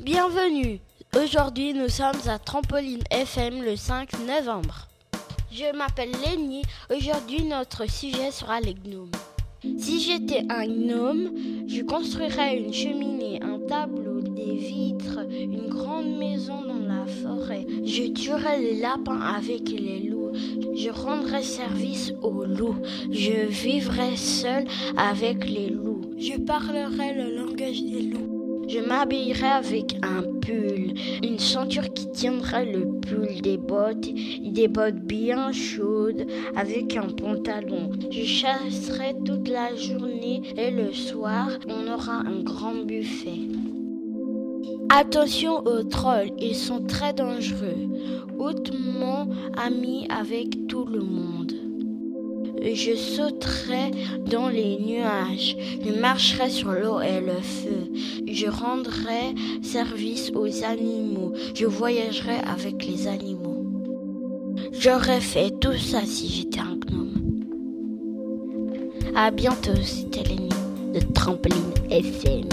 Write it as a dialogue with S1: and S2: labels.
S1: Bienvenue. Aujourd'hui, nous sommes à Trampoline FM le 5 novembre. Je m'appelle Lenny. Aujourd'hui, notre sujet sera les gnomes. Si j'étais un gnome, je construirais une cheminée, un tableau, des vitres, une grande maison dans la forêt. Je tuerais les lapins avec les loups. Je rendrais service aux loups. Je vivrais seul avec les loups. Je parlerais le langage des loups. Je m'habillerai avec un pull, une ceinture qui tiendrait le pull, des bottes, des bottes bien chaudes avec un pantalon. Je chasserai toute la journée et le soir, on aura un grand buffet. Attention aux trolls, ils sont très dangereux. Hautement amis avec tout le monde. Je sauterai dans les nuages, je marcherai sur l'eau et le feu, je rendrai service aux animaux, je voyagerai avec les animaux. J'aurais fait tout ça si j'étais un gnome. À bientôt, c'était Lenny de Trampoline FM.